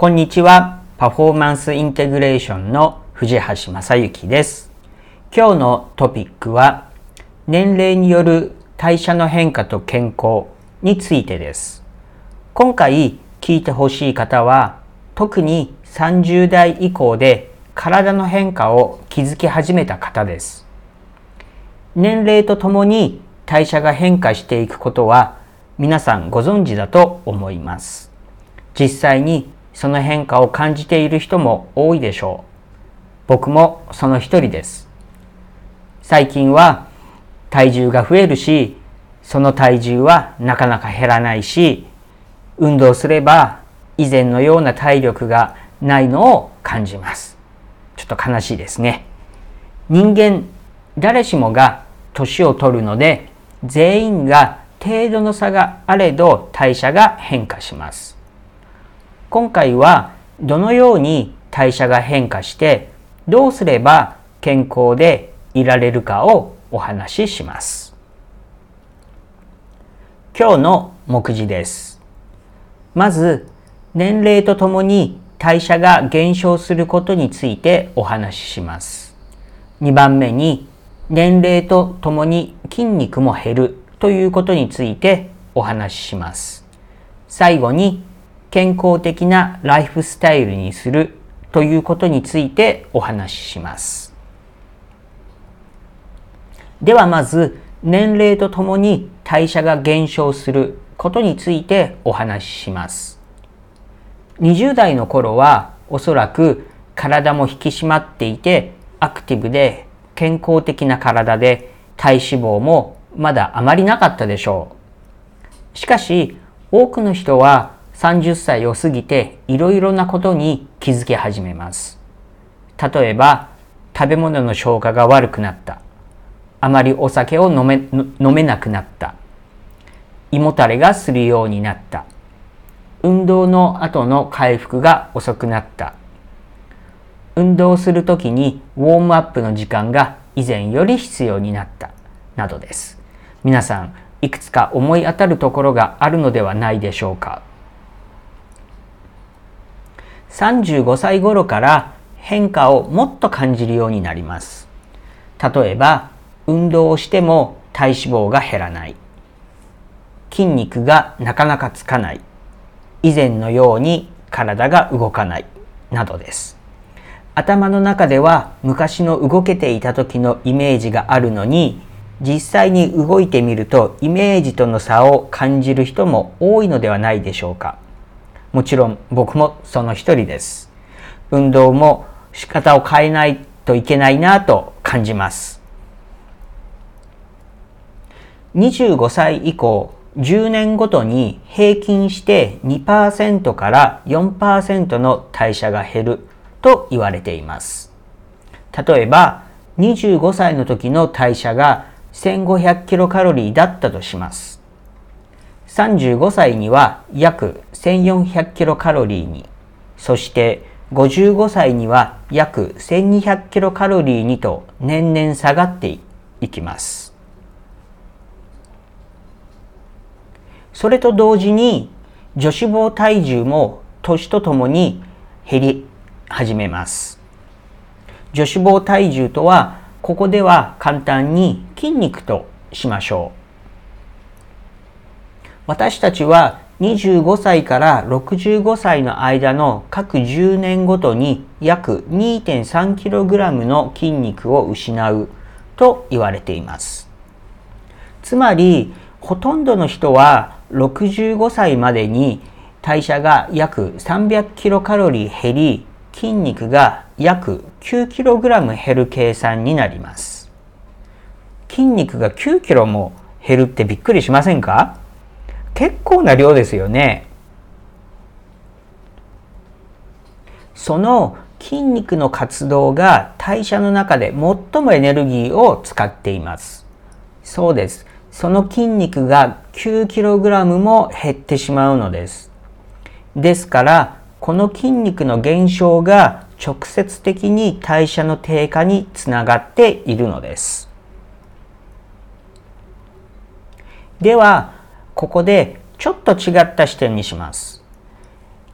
こんにちは。パフォーマンスインテグレーションの藤橋正幸です。今日のトピックは、年齢による代謝の変化と健康についてです。今回聞いてほしい方は、特に30代以降で体の変化を気づき始めた方です。年齢とともに代謝が変化していくことは皆さんご存知だと思います。実際にその変化を感じている人も多いでしょう。僕もその一人です。最近は体重が増えるし、その体重はなかなか減らないし、運動すれば以前のような体力がないのを感じます。ちょっと悲しいですね。人間、誰しもが年を取るので、全員が程度の差があれど代謝が変化します。今回はどのように代謝が変化してどうすれば健康でいられるかをお話しします。今日の目次です。まず、年齢とともに代謝が減少することについてお話しします。2番目に、年齢とともに筋肉も減るということについてお話しします。最後に、健康的なライフスタイルにするということについてお話しします。ではまず年齢とともに代謝が減少することについてお話しします。20代の頃はおそらく体も引き締まっていてアクティブで健康的な体で体脂肪もまだあまりなかったでしょう。しかし多くの人は30歳を過ぎていろいろなことに気づき始めます。例えば、食べ物の消化が悪くなった。あまりお酒を飲め飲めなくなった。胃もたれがするようになった。運動の後の回復が遅くなった。運動するときにウォームアップの時間が以前より必要になった。などです。皆さん、いくつか思い当たるところがあるのではないでしょうか。35歳頃から変化をもっと感じるようになります。例えば、運動をしても体脂肪が減らない。筋肉がなかなかつかない。以前のように体が動かない。などです。頭の中では昔の動けていた時のイメージがあるのに、実際に動いてみるとイメージとの差を感じる人も多いのではないでしょうか。もちろん僕もその一人です。運動も仕方を変えないといけないなと感じます。25歳以降、10年ごとに平均して2%から4%の代謝が減ると言われています。例えば、25歳の時の代謝が1500キロカロリーだったとします。35歳には約1400キロカロリーに、そして55歳には約1200キロカロリーにと年々下がっていきます。それと同時に女子肪体重も年とともに減り始めます。女子肪体重とはここでは簡単に筋肉としましょう。私たちは25歳から65歳の間の各10年ごとに約 2.3kg の筋肉を失うと言われています。つまり、ほとんどの人は65歳までに代謝が約 300kcal 減り、筋肉が約 9kg 減る計算になります。筋肉が 9kg も減るってびっくりしませんか？結構な量ですよね。その筋肉の活動が代謝の中で最もエネルギーを使っています。そうです。その筋肉が 9kg も減ってしまうのです。ですから、この筋肉の減少が直接的に代謝の低下につながっているのです。では、ここでちょっと違った視点にします。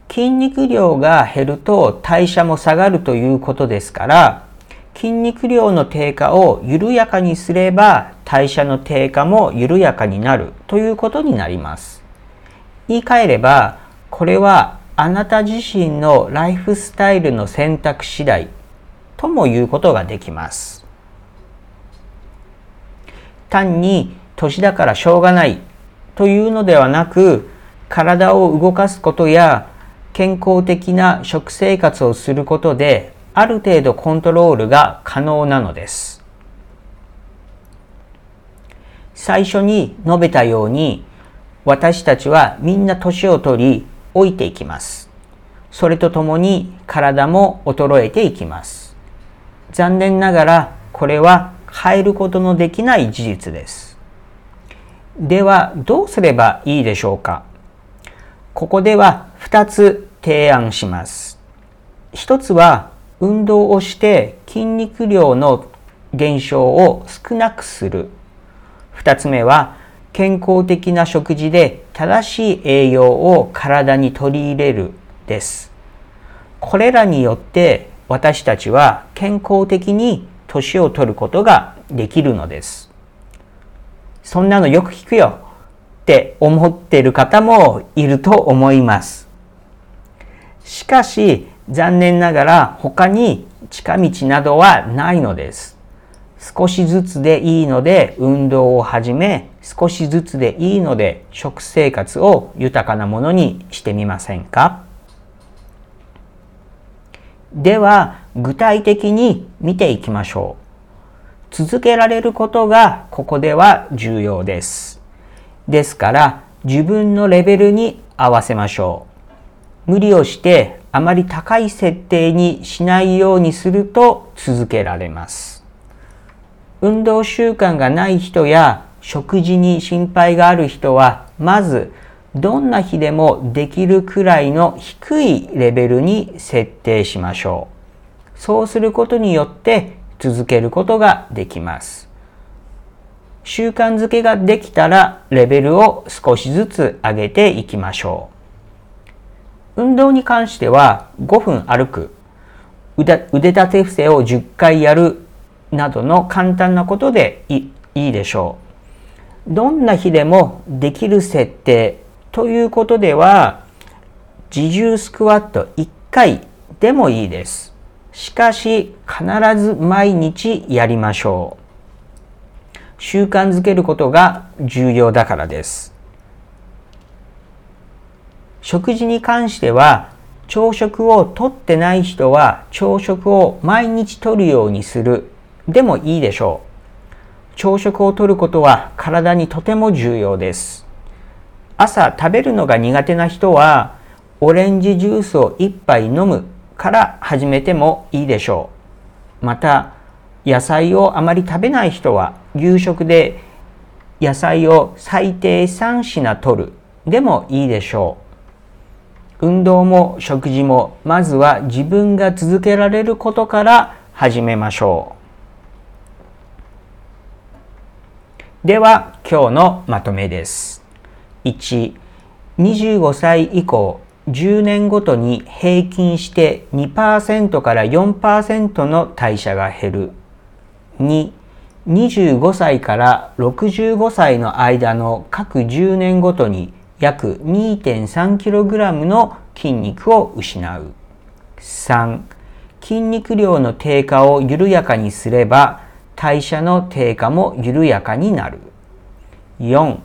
筋肉量が減ると代謝も下がるということですから、筋肉量の低下を緩やかにすれば代謝の低下も緩やかになるということになります。言い換えれば、これはあなた自身のライフスタイルの選択次第とも言うことができます。単に年だからしょうがないというのではなく、体を動かすことや健康的な食生活をすることである程度コントロールが可能なのです。最初に述べたように私たちはみんな年を取り老いていきます。それとともに体も衰えていきます。残念ながらこれは変えることのできない事実です。ではどうすればいいでしょうか？ここでは2つ提案します。1つは運動をして筋肉量の減少を少なくする。2つ目は健康的な食事で正しい栄養を体に取り入れるです。これらによって私たちは健康的に年を取ることができるのです。そんなのよく聞くよって思っている方もいると思います。しかし残念ながら他に近道などはないのです。少しずつでいいので運動を始め、少しずつでいいので食生活を豊かなものにしてみませんか？では具体的に見ていきましょう。続けられることがここでは重要です。ですから自分のレベルに合わせましょう。無理をしてあまり高い設定にしないようにすると続けられます。運動習慣がない人や食事に心配がある人はまずどんな日でもできるくらいの低いレベルに設定しましょう。そうすることによって続けることができます。習慣づけができたらレベルを少しずつ上げていきましょう。運動に関しては5分歩く、腕立て伏せを10回やるなどの簡単なことでいいでしょう。どんな日でもできる設定ということでは自重スクワット1回でもいいです。しかし必ず毎日やりましょう。習慣づけることが重要だからです。食事に関しては朝食をとってない人は朝食を毎日とるようにするでもいいでしょう。朝食をとることは体にとても重要です。朝食べるのが苦手な人はオレンジジュースを1杯飲むから始めてもいいでしょう。また、野菜をあまり食べない人は夕食で野菜を最低3品取るでもいいでしょう。運動も食事もまずは自分が続けられることから始めましょう。では今日のまとめです。1、25歳以降10年ごとに平均して2%から4%の代謝が減る。2、25歳から65歳の間の各10年ごとに約 2.3kg の筋肉を失う。3、筋肉量の低下を緩やかにすれば代謝の低下も緩やかになる。4、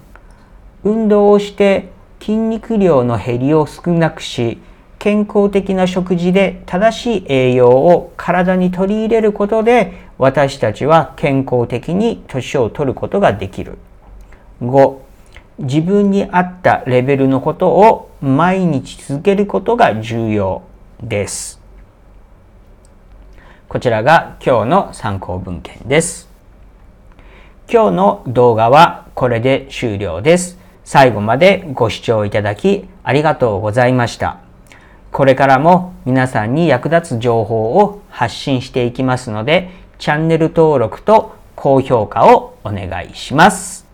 運動をして筋肉量の減りを少なくし、健康的な食事で正しい栄養を体に取り入れることで私たちは健康的に年を取ることができる。5. 自分に合ったレベルのことを毎日続けることが重要です。こちらが今日の参考文献です。今日の動画はこれで終了です。最後までご視聴いただきありがとうございました。これからも皆さんに役立つ情報を発信していきますので、チャンネル登録と高評価をお願いします。